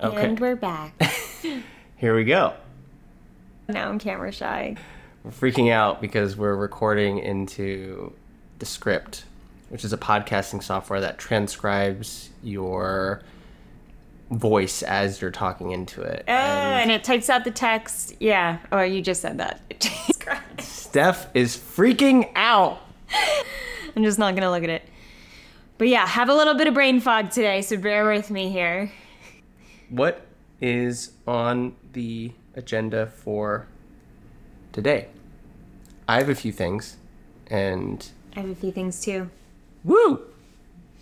Okay. And we're back. Here we go. now I'm camera shy. We're freaking out because we're recording into Descript, which is a podcasting software that transcribes your voice as you're talking into it. Oh, and it types out the text. Yeah. Oh, you just said that. Steph is freaking out. I'm just not gonna look at it. But yeah, have a little bit of brain fog today, so bear with me here. What is on the agenda for today? I have a few things, and I have a few things too. woo!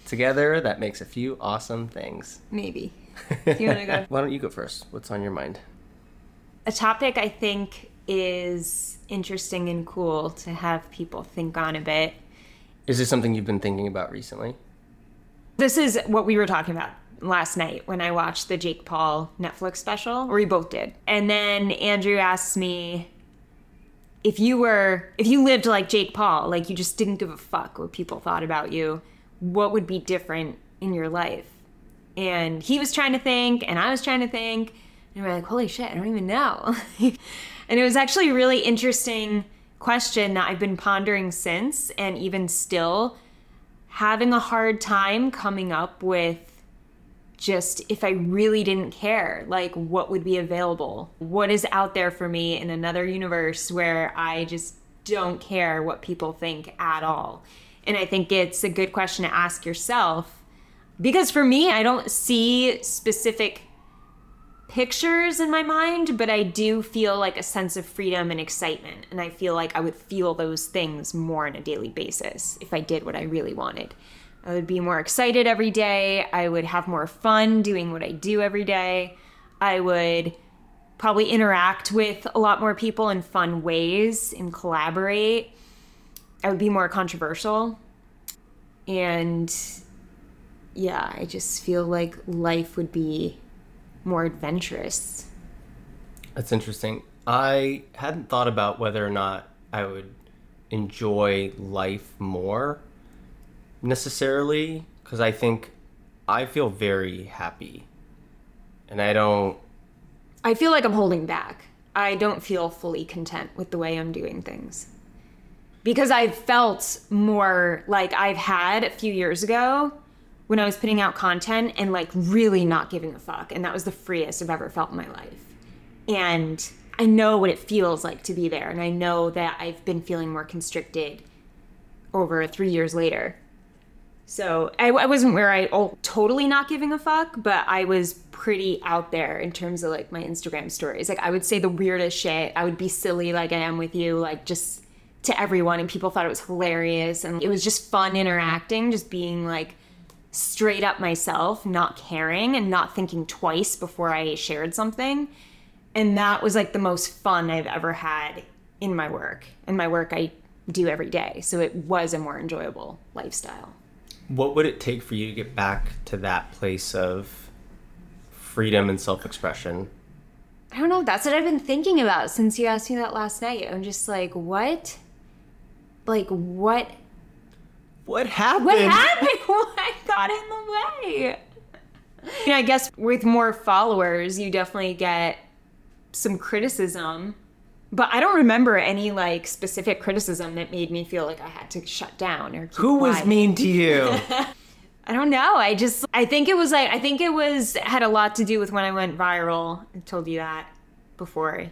Together, that makes a few awesome things. Maybe. Do you go? Why don't you go first? What's on your mind? a topic I think is interesting and cool to have people think on a bit. Is this something you've been thinking about recently? This is what we were talking about last night when I watched the Jake Paul Netflix special, or we both did. And then Andrew asked me if you were, if you lived like Jake Paul, like you just didn't give a fuck what people thought about you, what would be different in your life? And he was trying to think, and I was trying to think, and we're like, holy shit, I don't even know. and it was actually a really interesting question that I've been pondering since, and even still having a hard time coming up with just if I really didn't care, like what would be available? What is out there for me in another universe where I just don't care what people think at all? And I think it's a good question to ask yourself because for me, I don't see specific pictures in my mind, but I do feel like a sense of freedom and excitement. And I feel like I would feel those things more on a daily basis if I did what I really wanted. I would be more excited every day. I would have more fun doing what I do every day. I would probably interact with a lot more people in fun ways and collaborate. I would be more controversial. And yeah, I just feel like life would be more adventurous. That's interesting. I hadn't thought about whether or not I would enjoy life more necessarily because I think I feel very happy. And I don't I feel like I'm holding back. I don't feel fully content with the way I'm doing things. Because I've felt more like I've had a few years ago when I was putting out content and like really not giving a fuck. And that was the freest I've ever felt in my life. And I know what it feels like to be there. And I know that I've been feeling more constricted over three years later. So I, I wasn't where I oh, totally not giving a fuck, but I was pretty out there in terms of like my Instagram stories. Like I would say the weirdest shit. I would be silly like I am with you, like just to everyone, and people thought it was hilarious, and it was just fun interacting, just being like straight up myself, not caring and not thinking twice before I shared something. And that was like the most fun I've ever had in my work, and my work I do every day. So it was a more enjoyable lifestyle. What would it take for you to get back to that place of freedom and self-expression? I don't know. That's what I've been thinking about since you asked me that last night. I'm just like, what? Like, what? What happened? What happened? What I got in the way? You know, I guess with more followers, you definitely get some criticism. But I don't remember any like specific criticism that made me feel like I had to shut down or Who was mean to you? I don't know. I just I think it was like I think it was had a lot to do with when I went viral. I told you that before.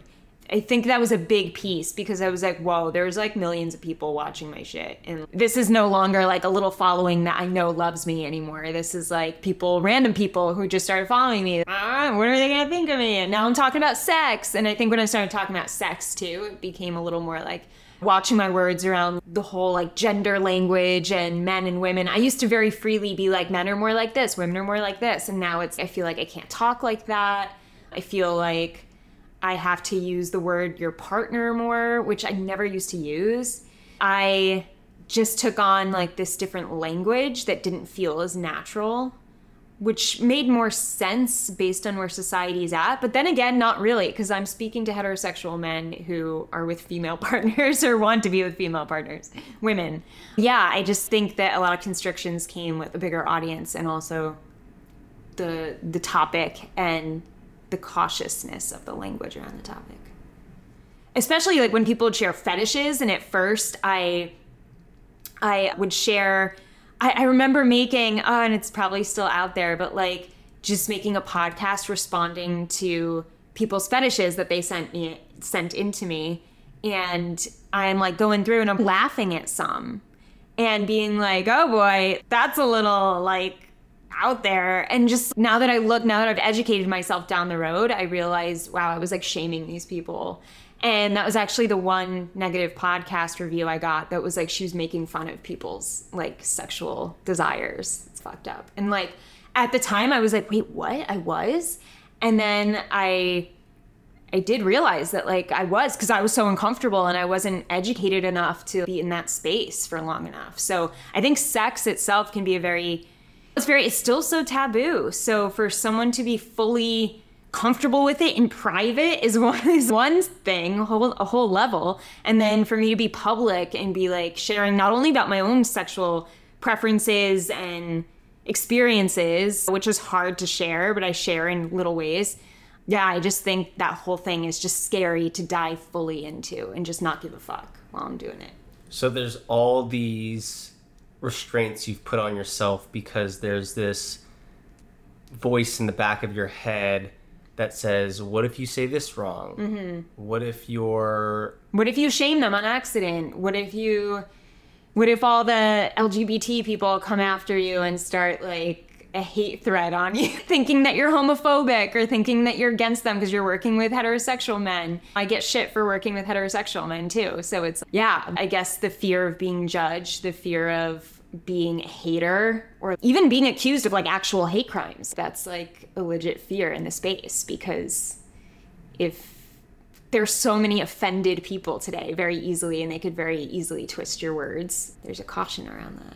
I think that was a big piece because I was like, whoa, there's like millions of people watching my shit. And this is no longer like a little following that I know loves me anymore. This is like people, random people who just started following me. Ah, what are they gonna think of me? And now I'm talking about sex. And I think when I started talking about sex too, it became a little more like watching my words around the whole like gender language and men and women. I used to very freely be like, men are more like this, women are more like this. And now it's, I feel like I can't talk like that. I feel like I have to use the word your partner more, which I never used to use. I just took on like this different language that didn't feel as natural, which made more sense based on where society's at. But then again, not really, because I'm speaking to heterosexual men who are with female partners or want to be with female partners, women. Yeah, I just think that a lot of constrictions came with a bigger audience and also the the topic and the cautiousness of the language around the topic. Especially like when people would share fetishes, and at first I I would share. I, I remember making, oh, and it's probably still out there, but like just making a podcast responding to people's fetishes that they sent me sent into me, and I'm like going through and I'm laughing at some, and being like, oh boy, that's a little like out there and just now that i look now that i've educated myself down the road i realize wow i was like shaming these people and that was actually the one negative podcast review I got that was like she was making fun of people's like sexual desires. It's fucked up. And like at the time I was like, wait, what? I was? And then I I did realize that like I was because I was so uncomfortable and I wasn't educated enough to be in that space for long enough. So I think sex itself can be a very it's very it's still so taboo. So for someone to be fully comfortable with it in private is one is one thing, a whole, a whole level. And then for me to be public and be like sharing not only about my own sexual preferences and experiences, which is hard to share, but I share in little ways. Yeah, I just think that whole thing is just scary to dive fully into and just not give a fuck while I'm doing it. So there's all these restraints you've put on yourself because there's this voice in the back of your head that says, "What if you say this wrong? Mm-hmm. What if you're? What if you shame them on accident? What if you? What if all the LGBT people come after you and start like a hate thread on you, thinking that you're homophobic or thinking that you're against them because you're working with heterosexual men? I get shit for working with heterosexual men too. So it's yeah, I guess the fear of being judged, the fear of being a hater or even being accused of like actual hate crimes. That's like a legit fear in the space because if there's so many offended people today very easily and they could very easily twist your words, there's a caution around that.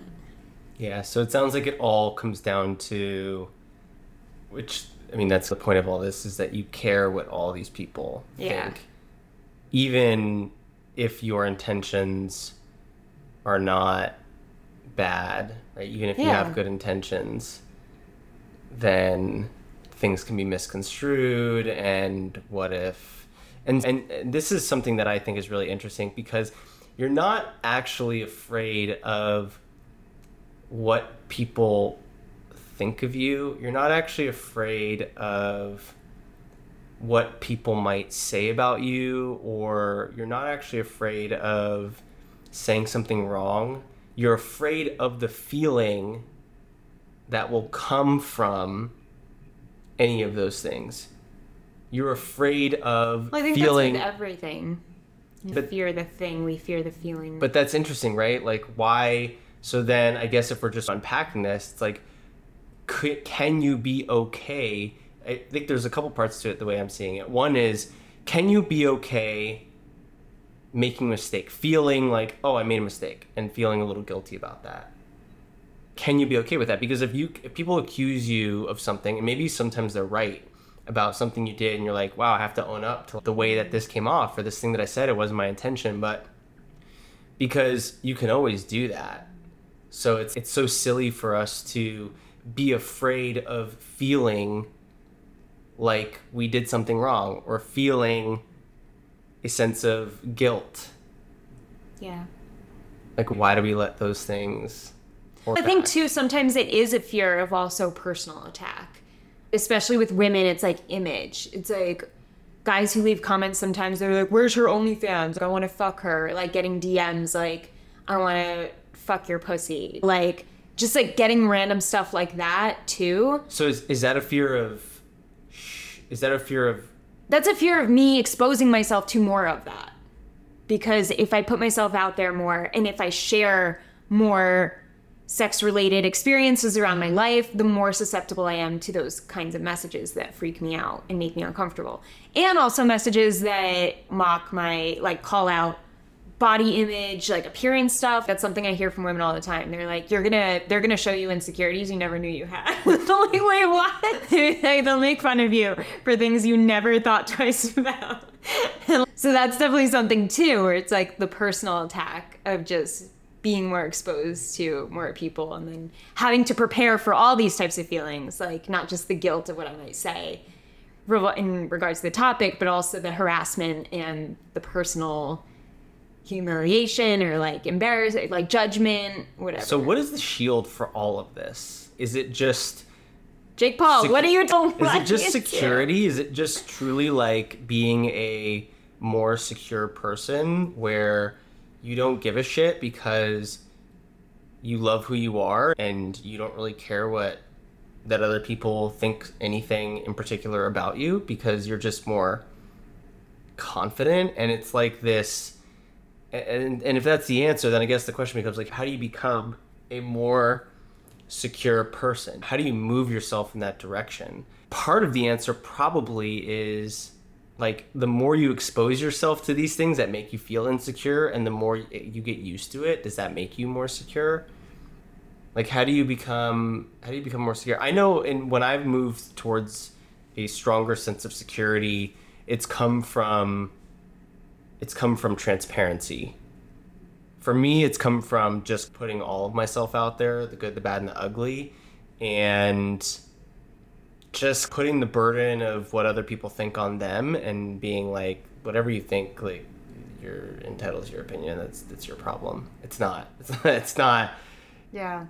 Yeah, so it sounds like it all comes down to which I mean that's the point of all this is that you care what all these people yeah. think. Even if your intentions are not bad, right? Even if yeah. you have good intentions, then things can be misconstrued. And what if? And and this is something that I think is really interesting because you're not actually afraid of what people think of you. You're not actually afraid of what people might say about you, or you're not actually afraid of saying something wrong you're afraid of the feeling that will come from any of those things. You're afraid of well, I think feeling that's with everything. You but, fear the thing, we fear the feeling. But that's interesting, right? Like why so then I guess if we're just unpacking this, it's like could, can you be okay? I think there's a couple parts to it the way I'm seeing it. One is can you be okay making a mistake, feeling like, oh, I made a mistake, and feeling a little guilty about that. Can you be okay with that? Because if you if people accuse you of something, and maybe sometimes they're right about something you did, and you're like, wow, I have to own up to the way that this came off, or this thing that I said, it wasn't my intention, but because you can always do that. So it's it's so silly for us to be afraid of feeling like we did something wrong or feeling a sense of guilt. Yeah. Like, why do we let those things? I think, too, sometimes it is a fear of also personal attack. Especially with women, it's like image. It's like guys who leave comments sometimes, they're like, Where's her OnlyFans? I want to fuck her. Like, getting DMs, like, I want to fuck your pussy. Like, just like getting random stuff like that, too. So, is, is that a fear of. Is that a fear of that's a fear of me exposing myself to more of that. Because if I put myself out there more and if I share more sex related experiences around my life, the more susceptible I am to those kinds of messages that freak me out and make me uncomfortable. And also messages that mock my, like, call out body image, like appearance stuff. That's something I hear from women all the time. They're like, "You're gonna, they're gonna show you insecurities you never knew you had." like, wait, what? They'll make fun of you for things you never thought twice about. so that's definitely something too, where it's like the personal attack of just being more exposed to more people and then having to prepare for all these types of feelings, like not just the guilt of what I might say in regards to the topic, but also the harassment and the personal humiliation or like embarrassment, like judgment, whatever. So, what is the shield for all of this? Is it just Jake Paul? Sec- what are you doing? Is it just security? Is it just truly like being a more secure person where you don't give a shit because you love who you are and you don't really care what that other people think anything in particular about you because you're just more confident and it's like this and and if that's the answer then i guess the question becomes like how do you become a more secure person? How do you move yourself in that direction? Part of the answer probably is like the more you expose yourself to these things that make you feel insecure and the more you get used to it does that make you more secure? Like how do you become how do you become more secure? I know in when i've moved towards a stronger sense of security it's come from it's come from transparency. For me it's come from just putting all of myself out there the good the bad and the ugly and just putting the burden of what other people think on them and being like whatever you think like you're entitled to your opinion. That's that's your problem. It's not. It's not, it's not. Yeah.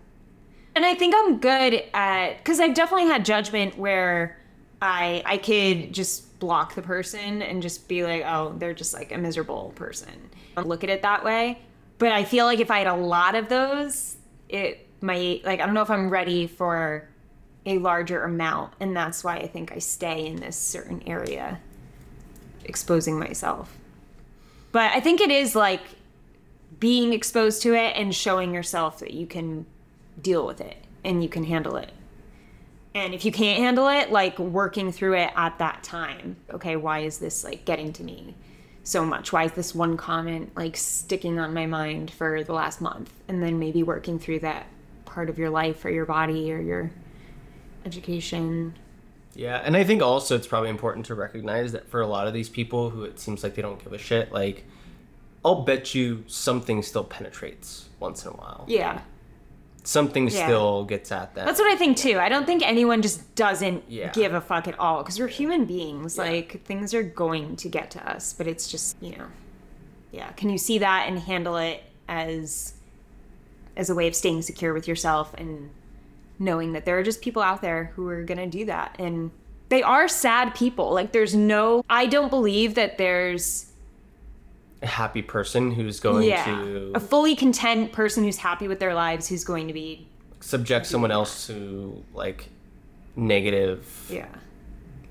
And I think I'm good at because I've definitely had judgment where I I could just block the person and just be like, oh, they're just like a miserable person. Look at it that way. But I feel like if I had a lot of those, it might like I don't know if I'm ready for a larger amount, and that's why I think I stay in this certain area, exposing myself. But I think it is like being exposed to it and showing yourself that you can deal with it and you can handle it. And if you can't handle it, like working through it at that time. Okay, why is this like getting to me so much? Why is this one comment like sticking on my mind for the last month? And then maybe working through that part of your life or your body or your education. Yeah, and I think also it's probably important to recognize that for a lot of these people who it seems like they don't give a shit, like I'll bet you something still penetrates once in a while. Yeah something yeah. still gets at that. That's what I think too. I don't think anyone just doesn't yeah. give a fuck at all because we're human beings. Yeah. Like things are going to get to us, but it's just you know, yeah. Can you see that and handle it as as a way of staying secure with yourself and knowing that there are just people out there who are gonna do that and they are sad people. Like there's no. I don't believe that there's happy person who's going yeah. to a fully content person who's happy with their lives who's going to be subject someone else to like negative yeah.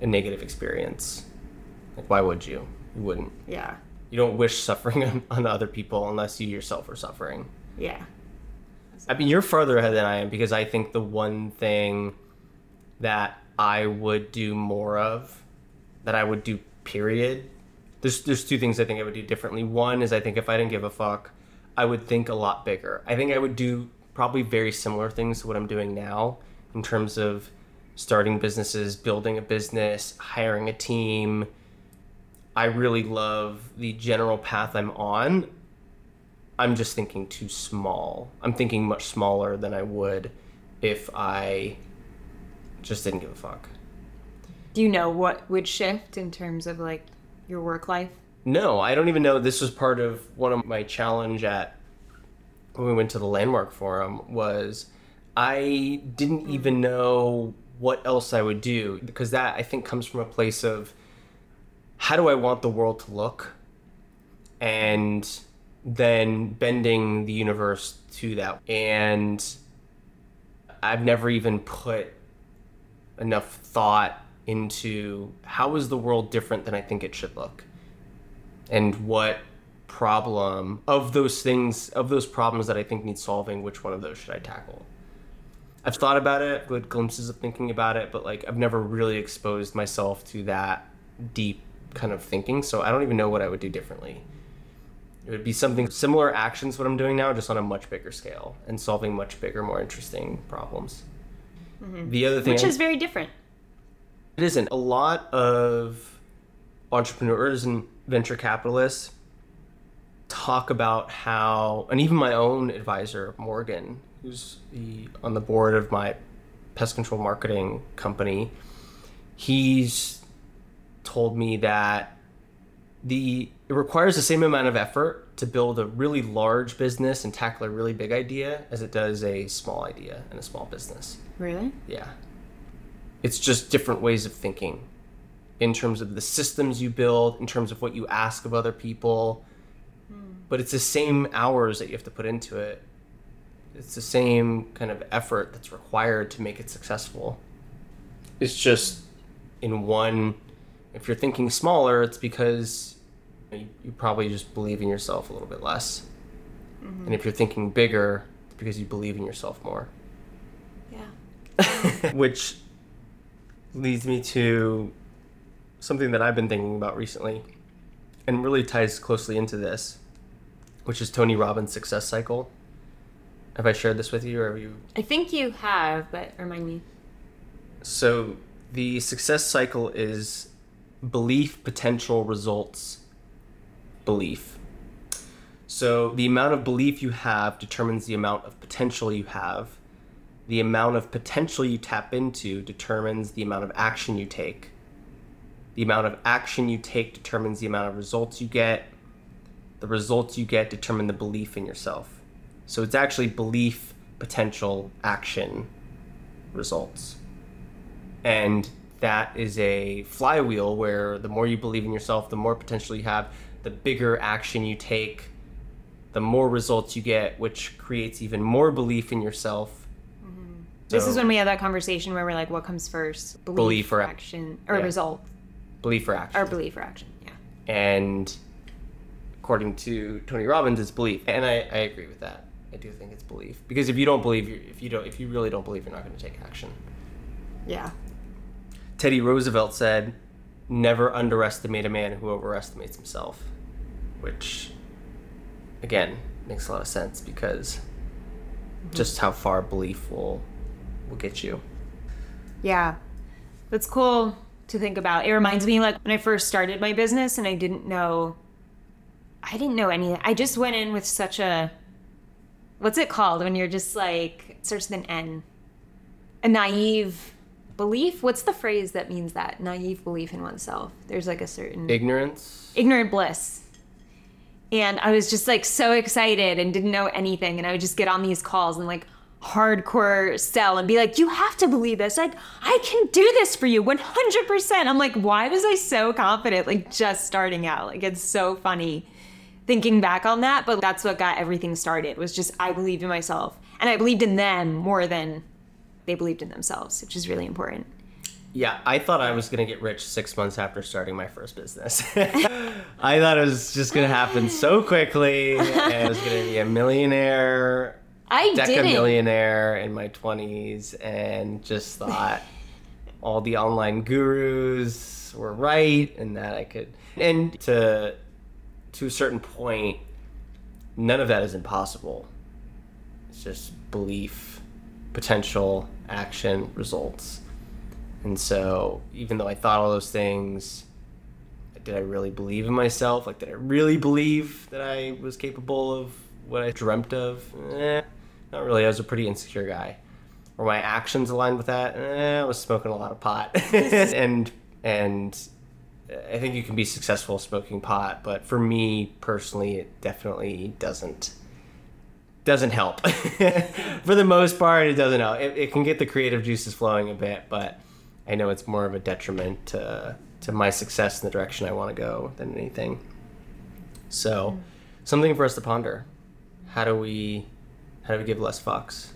a negative experience. Like why would you? You wouldn't. Yeah. You don't wish suffering on, on other people unless you yourself are suffering. Yeah. I mean you're farther ahead than i am because i think the one thing that i would do more of that i would do period there's there's two things I think I would do differently. One is I think if I didn't give a fuck, I would think a lot bigger. I think I would do probably very similar things to what I'm doing now in terms of starting businesses, building a business, hiring a team. I really love the general path I'm on. I'm just thinking too small. I'm thinking much smaller than I would if I just didn't give a fuck. Do you know what would shift in terms of like your work life? No, I don't even know. This was part of one of my challenge at when we went to the Landmark Forum was I didn't even know what else I would do because that I think comes from a place of how do I want the world to look and then bending the universe to that and I've never even put enough thought into how is the world different than I think it should look? And what problem of those things, of those problems that I think need solving, which one of those should I tackle? I've thought about it, good glimpses of thinking about it, but like I've never really exposed myself to that deep kind of thinking, so I don't even know what I would do differently. It would be something similar actions what I'm doing now, just on a much bigger scale and solving much bigger, more interesting problems. Mm-hmm. The other thing, which is very different. It isn't. A lot of entrepreneurs and venture capitalists talk about how, and even my own advisor, Morgan, who's the, on the board of my pest control marketing company, he's told me that the it requires the same amount of effort to build a really large business and tackle a really big idea as it does a small idea and a small business. Really? Yeah. It's just different ways of thinking in terms of the systems you build, in terms of what you ask of other people. Hmm. But it's the same hours that you have to put into it. It's the same kind of effort that's required to make it successful. It's just in one, if you're thinking smaller, it's because you, probably just believe in yourself a little bit less. Mm-hmm. And if you're thinking bigger, it's because you believe in yourself more Yeah. which leads me to something that I've been thinking about recently and really ties closely into this, which is Tony Robbins' success cycle. Have I shared this with you or have you? I think you have, but remind me. So, the success cycle is belief, potential, results, belief. So, the amount of belief you have determines the amount of potential you have. The amount of potential you tap into determines the amount of action you take. The amount of action you take determines the amount of results you get. The results you get determine the belief in yourself. So, it's actually belief, potential, action, results and that is a flywheel where the more you believe in yourself the more potential you have the bigger action you take the more results you get which creates even more belief in yourself This is when we had that conversation where we're like, what comes first? Belief or- action or yeah. result belief or action or belief or action. Yeah. and according to tony robbins it's belief and i, I agree with that i do think it's belief because if you don't believe if you don't if you really don't believe you're not going to take action Yeah. Teddy Roosevelt said, "Never underestimate a man who overestimates himself," which, again, makes a lot of sense because mm-hmm. just how far belief will will get you. Yeah. That's cool to think about. It reminds me like when I first started my business and I didn't know I didn't know anything. I just went in with such a what's it called when you're just like it starts with an N. A naive belief? What's the phrase that means that? Naive belief in oneself. There's like a certain Ignorance. ignorant bliss. And I was just like so excited and didn't know anything. And I would just get on these calls and like hardcore sell and be like, you have to believe this. Like, I can do this for you 100%. I'm like, why was I so confident? Like, just starting out. Like, it's so funny thinking back on that. But that's what got everything started was just I believed in myself. And I believed in them more than they believed in themselves, which is really important. Yeah, I thought I was gonna get rich six months after starting my first business. I thought it was just gonna happen so quickly, and I was gonna be a millionaire I deca millionaire in my 20s and just thought all the online gurus were right and that I could and to to a certain point none of that is impossible. It's just belief potential action results. And so even though I thought all those things did I really believe in myself? Like did I really believe that I was capable of what I dreamt of? Eh, not really. I was a pretty insecure guy. Were my actions aligned with that? Eh, I was smoking a lot of pot, and and I think you can be successful smoking pot, but for me personally, it definitely doesn't doesn't help. for the most part, it doesn't help. It, it can get the creative juices flowing a bit, but I know it's more of a detriment to to my success in the direction I want to go than anything. So, something for us to ponder. How do we how do we give less fucks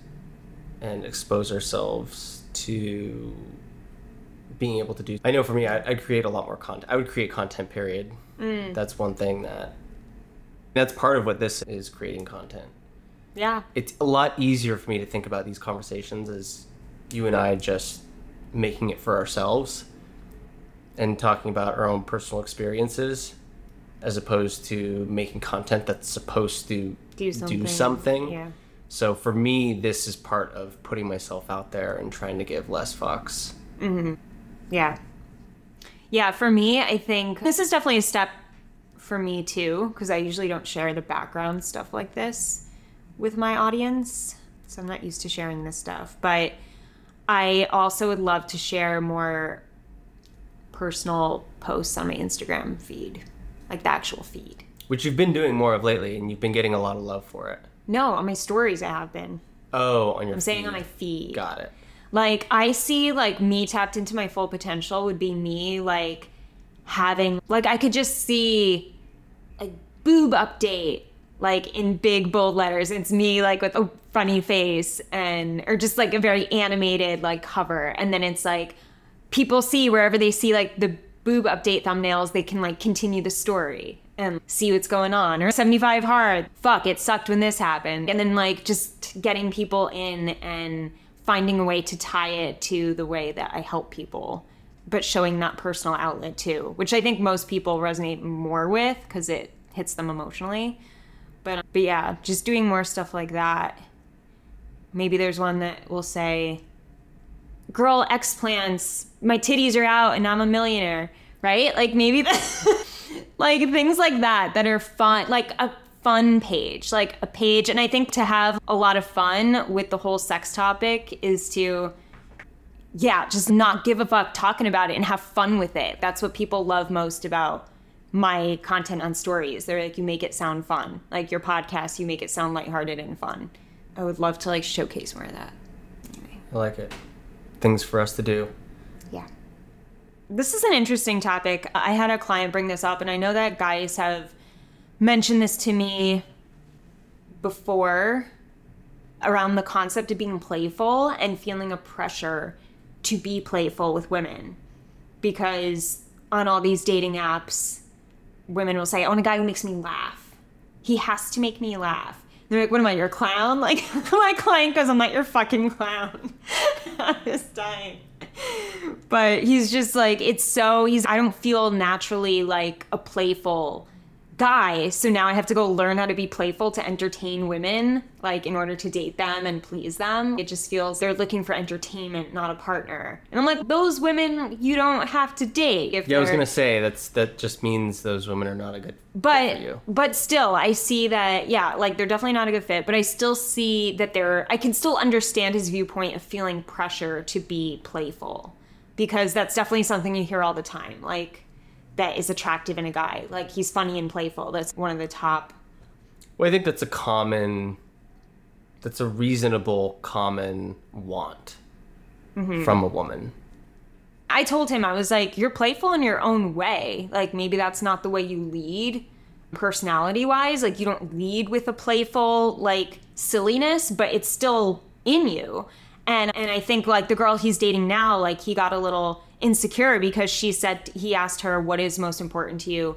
and expose ourselves to being able to do i know for me I, i'd create a lot more content i would create content period mm. that's one thing that that's part of what this is creating content Yeah. it's a lot easier for me to think about these conversations as you and i just making it for ourselves and talking about our own personal experiences as opposed to making content that's supposed to Do something. something. Yeah. So for me, this is part of putting myself out there and trying to give less fucks. Mm-hmm. Yeah. Yeah, for me, I think this is definitely a step for me too, because I usually don't share the background stuff like this with my audience. So I'm not used to sharing this stuff. But I also would love to share more personal posts on my Instagram feed, like the actual feed. Which you've been doing more of lately, and you've been getting a lot of love for it. No, on my stories I have been. Oh, on your I'm saying on my feed. Got it. Like I see like me tapped into my full potential would be me like having like I could just see a boob update like in big bold letters. It's me like with a funny face and or just like a very animated like cover and then it's like people see wherever they see like the boob update thumbnails they can like continue the story and see what's going on. Or 75 hard. Fuck it sucked when this happened. And then like just getting people in and finding a way to tie it to the way that I help people but showing that personal outlet too which I think most people resonate more with cuz it hits them emotionally. But um, but yeah just doing more stuff like that. Maybe there's one that will say girl X plans, my titties are out and I'm a millionaire, right? Like maybe like things like that that are fun, like a fun page, like a page. And I think to have a lot of fun with the whole sex topic is to, yeah, just not give a fuck talking about it and have fun with it. That's what people love most about my content on stories. They're like, you make it sound fun. Like your podcast, you make it sound lighthearted and fun. I would love to like showcase more of that. I like it. Things for us to do. Yeah. This is an interesting topic. I had a client bring this up, and I know that guys have mentioned this to me before around the concept of being playful and feeling a pressure to be playful with women. Because on all these dating apps, women will say, oh, I want a guy who makes me laugh. He has to make me laugh. They're like, what am I, your clown? Like, my client goes, I'm not your fucking clown. I'm just dying. But he's just like, it's so, he's, I don't feel naturally like a playful guy. So now I have to go learn how to be playful to entertain women, like in order to date them and please them. It just feels they're looking for entertainment, not a partner. And I'm like, those women you don't have to date. If Yeah, I was gonna say that's that just means those women are not a good fit but for you. but still i see that yeah like they're definitely not a good fit but i still see that they're i can still understand his viewpoint of feeling pressure to be playful because that's definitely something you hear all the time like that is attractive in a guy like he's funny and playful that's one of the top Well, I think that's a common, that's a reasonable common want Mm-hmm. from a woman. I told him, I was like, you're playful in your own way. Like, maybe that's not the way you lead personality wise. Like, you don't lead with a playful, like, silliness, but it's still in you. And, and I think, like, the girl he's dating now, like, he got a little insecure because she said, he asked her, what is most important to you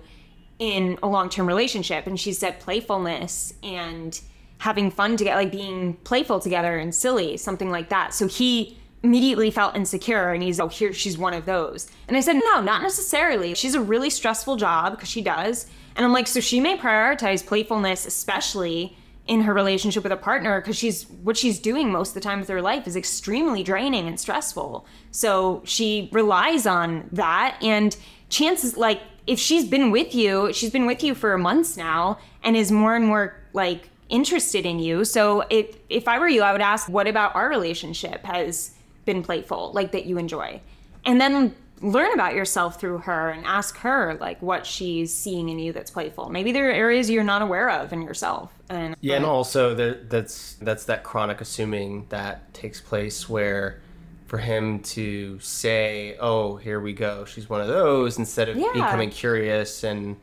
in a long term relationship? And she said, playfulness and having fun together, like being playful together and silly, something like that. So he immediately felt insecure and he's, oh, here, she's one of those. And I said, no, not necessarily. She's a really stressful job because she does. And I'm like, so she may prioritize playfulness, especially in her relationship with a partner, because she's what she's doing most of the time with her life is extremely draining and stressful. So she relies on that. And chances, like, if she's been with you, she's been with you for months now and is more and more like interested in you. So if if I were you, I would ask, what about our relationship has been playful, like that you enjoy? And then learn about yourself through her and ask her like what she's seeing in you that's playful. Maybe there are areas you're not aware of in yourself. And Yeah, and also there, that's that's that chronic assuming that takes place where for him to say, "Oh, here we go, she's one of those," instead of Yeah. becoming curious and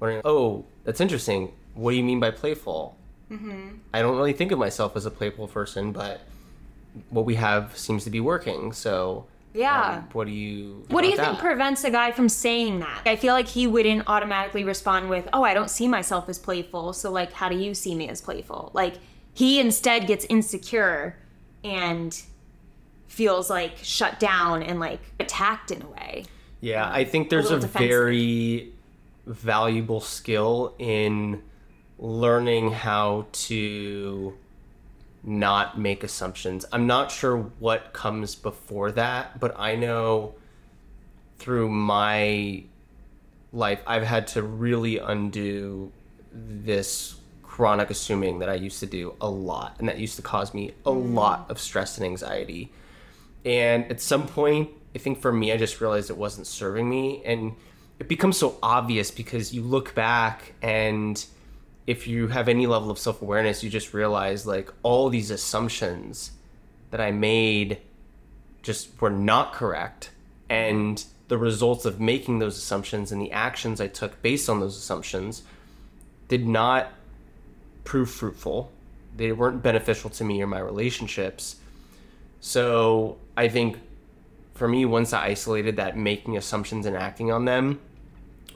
wondering, "Oh, that's interesting. What do you mean by playful?" Mm-hmm. I don't really think of myself as a playful person, but what we have seems to be working. So, Yeah. um, what do you? What do you about think prevents a guy from saying that? I feel like he wouldn't automatically respond with, "Oh, I don't see myself as playful." So like, how do you see me as playful? Like he instead gets insecure and feels like shut down and like attacked in a way. Yeah, I think there's a, defensive. very valuable skill in learning how to not make assumptions. I'm not sure what comes before that, but I know through my life, I've had to really undo this chronic assuming that I used to do a lot, and that used to cause me a mm. lot of stress and anxiety. And at some point, I think for me, I just realized it wasn't serving me. And it becomes so obvious because you look back and if you have any level of self awareness, you just realize like all these assumptions that I made just were not correct. And the results of making those assumptions and the actions I took based on those assumptions did not prove fruitful. They weren't beneficial to me or my relationships. So I think for me, once I isolated that making assumptions and acting on them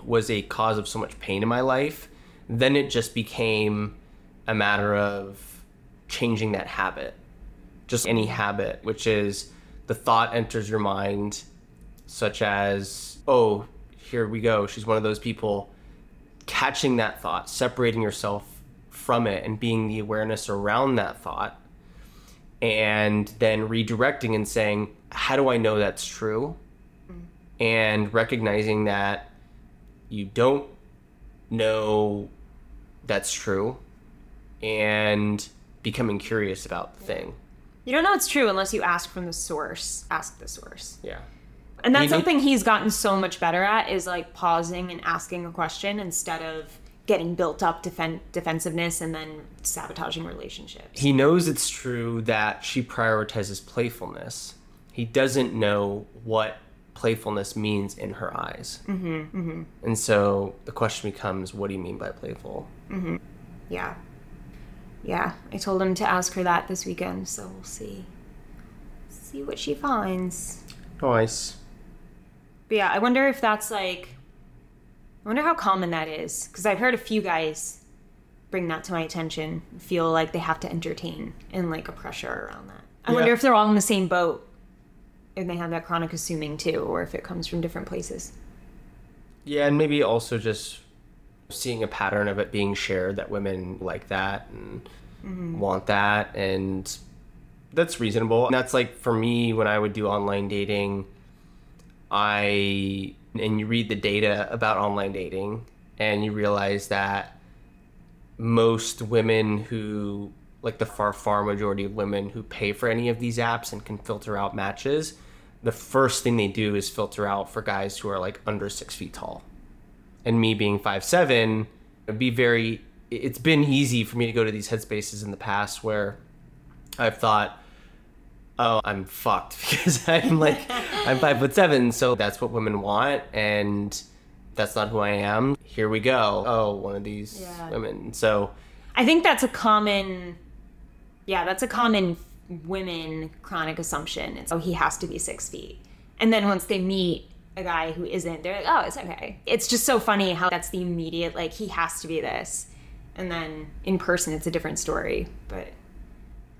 was a cause of so much pain in my life, then it just became a matter of changing that habit. Just any habit, which is the thought enters your mind, such as, oh, here we go. She's one of those people. Catching that thought, separating yourself from it, and being the awareness around that thought, and then redirecting and saying, how do I know that's true? Mm. And recognizing that you don't know that's true and becoming curious about the thing. You don't know it's true unless you ask from the source. Ask the source. Yeah. And that's something he's gotten so much better at is like pausing and asking a question instead of getting built up defen- defensiveness and then sabotaging relationships. He knows it's true that she prioritizes playfulness. He doesn't know what playfulness means in her eyes. Mm-hmm, And so the question becomes what do you mean by playful? Yeah. Yeah. I told him to ask her that this weekend, so we'll see. See what she finds. Nice. But yeah, I wonder if that's like I wonder how common that is because I've heard a few guys bring that to my attention, feel like they have to entertain and like a pressure around that. I wonder if they're all in the same boat and they have that chronic assuming too, or if it comes from different places. Yeah, and maybe also just seeing a pattern of it being shared that women like that and mm-hmm. want that and that's reasonable. And that's like for me when I would do online dating, I and you read the data about online dating and you realize that most women who like the far far majority of women who pay for any of these apps and can filter out matches the first thing they do is filter out for guys who are like under six feet tall. And me being five seven it'd be very it's been easy for me to go to these headspaces in the past where i've thought oh i'm fucked because i'm like i'm five foot seven. So that's what women want and that's not who i am. Here we go. Oh one of these Yeah. women. So I think that's a common yeah, that's a common women chronic assumption. It's oh he has to be six feet. And then once they meet a guy who isn't, they're like, oh, it's okay. It's just so funny how that's the immediate like he has to be this. And then in person it's a different story. But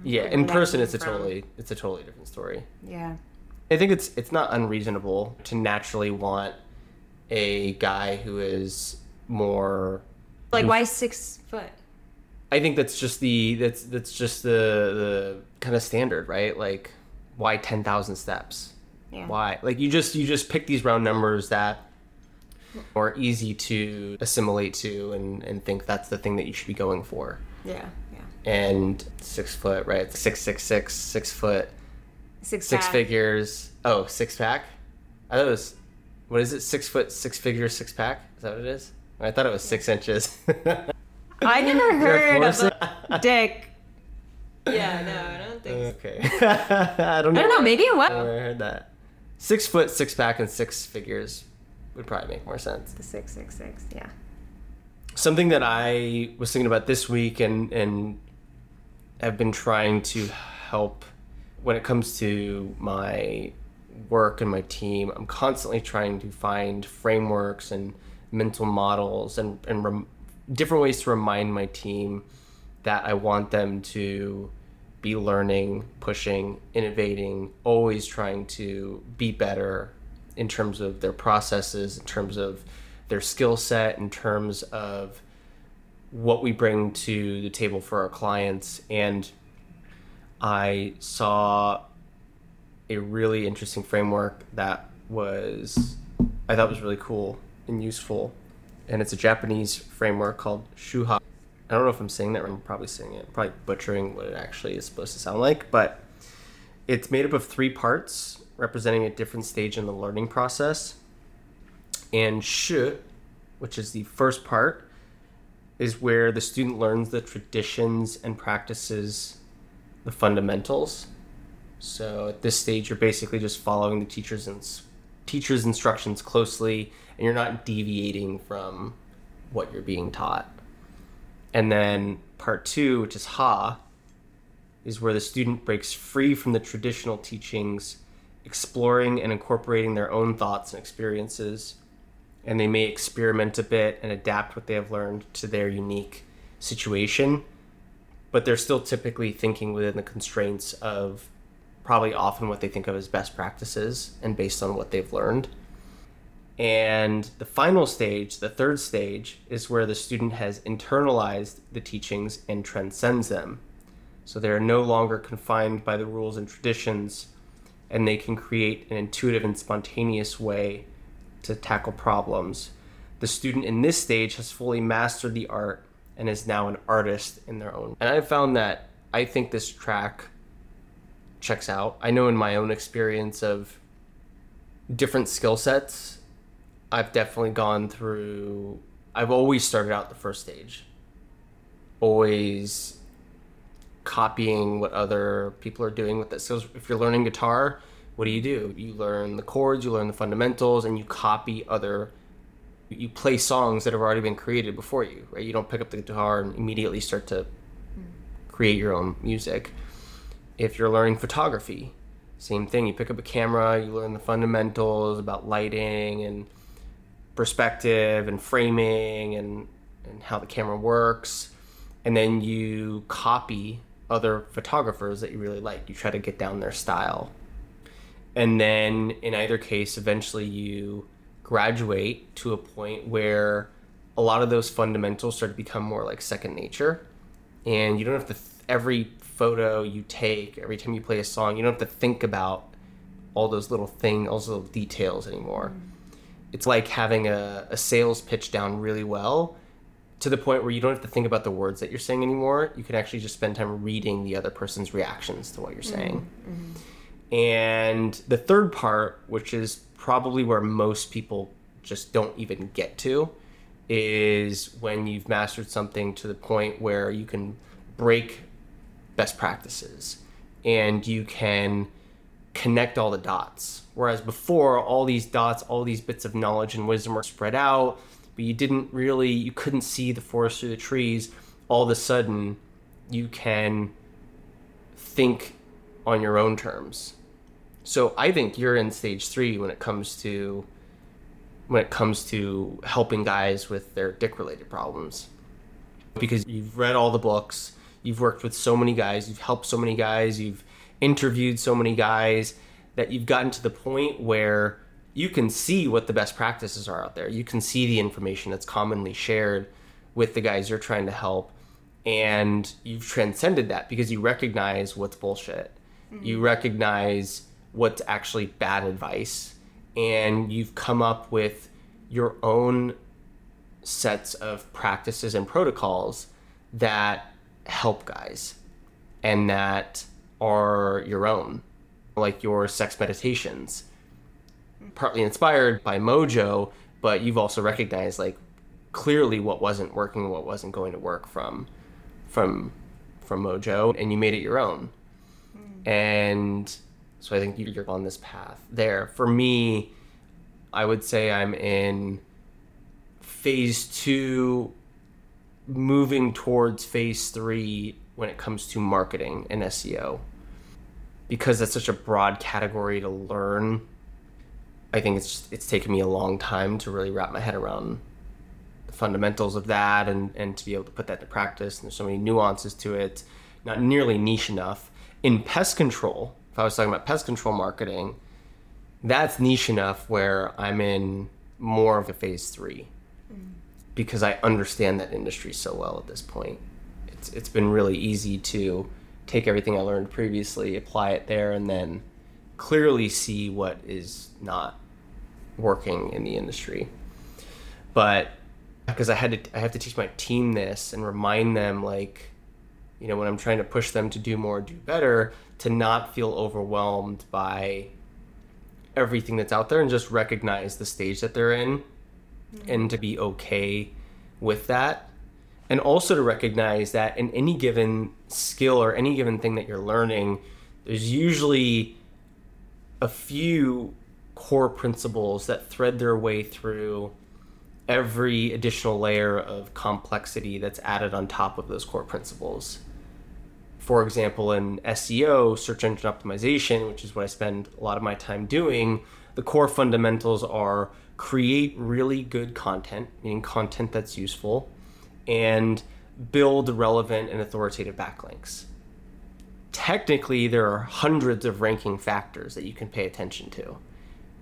yeah in person it's a from. totally it's a totally different story yeah. I think it's it's not unreasonable to naturally want a guy who is more. Like why six foot? I think that's just the that's that's just the the kind of standard, right? Like, why ten thousand steps? Yeah. Why? Like you just you just pick these round numbers that are easy to assimilate to and and think that's the thing that you should be going for. Yeah. Yeah. And six foot, right? Six six six six foot Six six pack. figures. Oh, six pack. I thought it was. What is it? Six foot, six figure, six pack. Is that what it is? I thought it was six inches. I never heard of a dick. Yeah, no, I don't think so. okay. I don't know. I don't know, maybe it I was. never heard that. Six foot, six pack, and six figures would probably make more sense. The six six six, yeah. Something that I was thinking about this week and and have been trying to help when it comes to my work and my team. I'm constantly trying to find frameworks and mental models and and rem- different ways to remind my team that I want them to be learning, pushing, innovating, always trying to be better in terms of their processes, in terms of their skill set, in terms of what we bring to the table for our clients. And I saw a really interesting framework that was I thought was really cool. and useful. And it's a Japanese framework called Shuha. I don't know if I'm saying that. I'm probably saying it, probably butchering what it actually is supposed to sound like, but it's made up of three parts representing a different stage in the learning process. And Shu, which is the first part, is where the student learns the traditions and practices, the fundamentals. So at this stage, you're basically just following the teacher's teacher's instructions closely, and you're not deviating from what you're being taught. And then part two, which is Ha, is where the student breaks free from the traditional teachings, exploring and incorporating their own thoughts and experiences. And they may experiment a bit and adapt what they have learned to their unique situation, but they're still typically thinking within the constraints of probably often what they think of as best practices and based on what they've learned. And the final stage, the third stage, is where the student has internalized the teachings and transcends them. So they are no longer confined by the rules and traditions, and they can create an intuitive and spontaneous way to tackle problems. The student in this stage has fully mastered the art and is now an artist in their own. And I found that I think this track checks out. I know in my own experience of different skill sets, I've definitely gone through. I've always started out the first stage, always copying what other people are doing with it. So if you're learning guitar, what do you do? You learn the chords, you learn the fundamentals, and you copy other. You play songs that have already been created before you, right? You don't pick up the guitar and immediately start to hmm. create your own music. If you're learning photography, same thing. You pick up a camera, you learn the fundamentals about lighting and perspective and framing and, and how the camera works. And then you copy other photographers that you really like. You try to get down their style. And then in either case, eventually you graduate to a point where a lot of those fundamentals start to become more like second nature. And you don't have to, th- every photo you take, every time you play a song, you don't have to think about all those little things, all those little details anymore. Mm-hmm. It's like having a, a sales pitch down really well to the point where you don't have to think about the words that you're saying anymore. You can actually just spend time reading the other person's reactions to what you're mm-hmm. saying. Mm-hmm. And the third part, which is probably where most people just don't even get to, is when you've mastered something to the point where you can break best practices and you can connect all the dots. Whereas before, all these dots, all these bits of knowledge and wisdom were spread out, but you didn't really, you couldn't see the forest through the trees. All of a sudden, you can think on your own terms. So I think you're in stage three when it comes to when it comes to helping guys with their dick related problems. Because you've read all the books, you've worked with so many guys, you've helped so many guys, you've interviewed so many guys that you've gotten to the point where you can see what the best practices are out there. You can see the information that's commonly shared with the guys you're trying to help. And you've transcended that because you recognize what's bullshit. You mm-hmm. recognize what's actually bad advice. And you've come up with your own sets of practices and protocols that help guys and that are your own, like your sex meditations partly inspired by Mojo, but you've also recognized like clearly what wasn't working, what wasn't going to work from from from Mojo, and you made it your own. Hmm. And so I think you're on this path there. For me, I would say I'm in phase two, moving towards phase three when it comes to marketing and SEO. Because that's such a broad category to learn I think it's just, it's taken me a long time to really wrap my head around the fundamentals of that and, and to be able to put that to practice. And there's so many nuances to it, not nearly niche enough. In pest control, if I was talking about pest control marketing, that's niche enough where I'm in more of a phase three because I understand that industry so well at this point. It's, it's been really easy to take everything I learned previously, apply it there, and then clearly see what is not working in the industry. but because I had to I have to teach my team this and remind them like you know when I'm trying to push them to do more, do better, to not feel overwhelmed by everything that's out there and just recognize the stage that they're in mm-hmm. and to be okay with that and also to recognize that in any given skill or any given thing that you're learning there's usually a few core principles that thread their way through every additional layer of complexity that's added on top of those core principles. For example, in SEO, search engine optimization, which is what I spend a lot of my time doing, the core fundamentals are create really good content, meaning content that's useful, and build relevant and authoritative backlinks. Technically, there are hundreds of ranking factors that you can pay attention to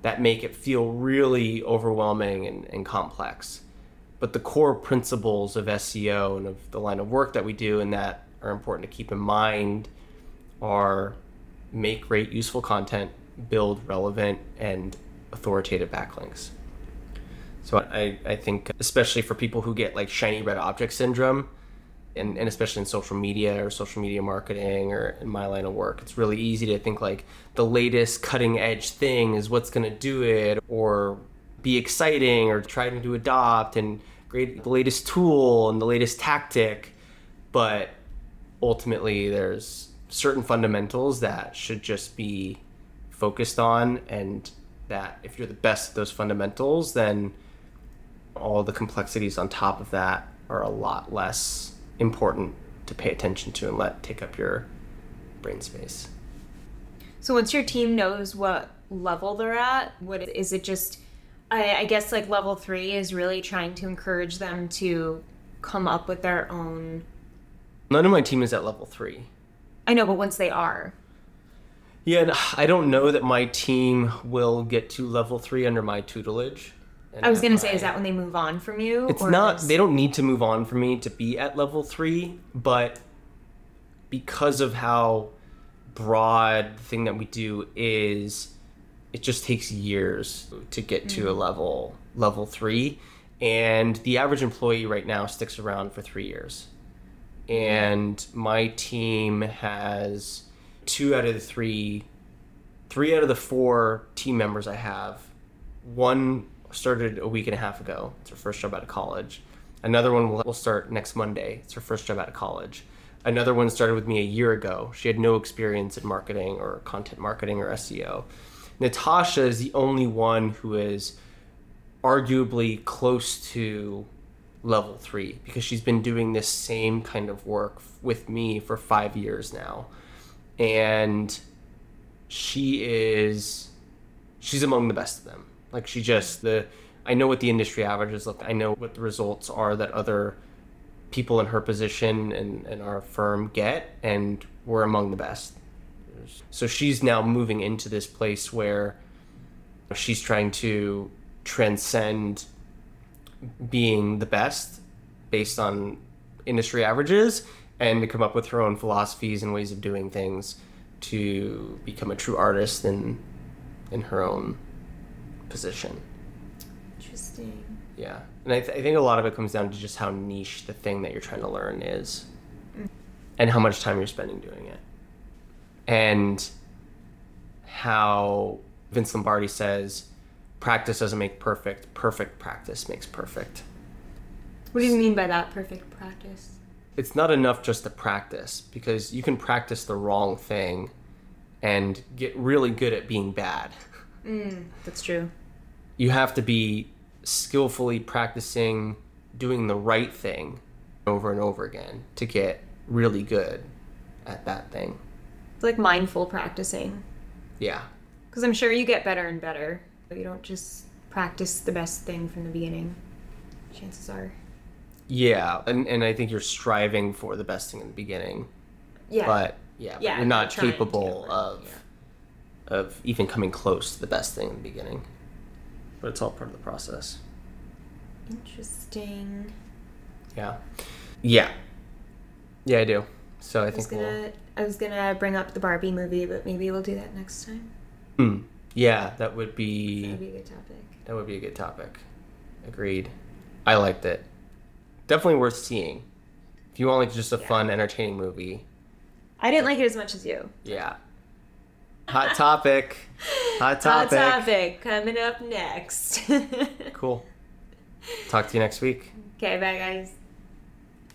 that make it feel really overwhelming and, and complex. But the core principles of SEO and of the line of work that we do and that are important to keep in mind are make great, useful content, build relevant and authoritative backlinks. So I, I think, especially for people who get like shiny red object syndrome, and, and especially in social media or social media marketing or in my line of work, it's really easy to think like the latest cutting edge thing is what's going to do it or be exciting or trying to adopt and create the latest tool and the latest tactic. But ultimately, there's certain fundamentals that should just be focused on and that if you're the best at those fundamentals, then all the complexities on top of that are a lot less important to pay attention to and let take up your brain space. So once your team knows what level they're at, what is it just I, I guess like level three is really trying to encourage them to come up with their own None of my team is at level three. I know, but once they are. Yeah, I don't know that my team will get to level three under my tutelage. I was gonna say, is that when they move on from you? It's not. Is... They don't need to move on from me to be at level three, but because of how broad the thing that we do is, it just takes years to get to mm. a level level three, and the average employee right now sticks around for three years, and my team has two out of the three, three out of the four team members I have, one started a week and a half ago. It's her first job out of college. Another one will, start next Monday. It's her first job out of college. Another one started with me a year ago. She had no experience in marketing or content marketing or SEO. Natasha is the only one who is arguably close to level three because she's been doing this same kind of work with me for five years now. And she is, she's among the best of them. Like she just the I know what the industry averages look. I know what the results are that other people in her position and, and our firm get, and we're among the best. So she's now moving into this place where she's trying to transcend being the best based on industry averages and to come up with her own philosophies and ways of doing things to become a true artist in in her own position. Interesting. Yeah, and I, th- I think a lot of it comes down to just how niche the thing that you're trying to learn is, mm. and how much time you're spending doing it, and how Vince Lombardi says, "Practice doesn't make perfect. Perfect practice makes perfect." What do you mean by that? Perfect practice. It's not enough just to practice because you can practice the wrong thing and get really good at being bad. Mm, that's true you have to be skillfully practicing doing the right thing over and over again to get really good at that thing. It's like mindful practicing. Yeah. Because I'm sure you get better and better. But you don't just practice the best thing from the beginning. Chances are. Yeah, and, and I think you're striving for the best thing in the beginning. Yeah. But yeah, yeah but you're not capable of yeah. Of even coming close to the best thing in the beginning but it's all part of the process. Interesting. Yeah. Yeah. Yeah, I do. So I, I think gonna, we'll... I was gonna bring up the Barbie movie, but maybe we'll do that next time. Hmm. Yeah, that would be. That would be a good topic. That would be a good topic. Agreed. I liked it. Definitely worth seeing. If you want like just a fun, entertaining movie, I didn't like it as much as you. yeah. Hot topic. Hot topic. Hot topic. coming up next. Cool. Talk to you next week. okay, bye guys.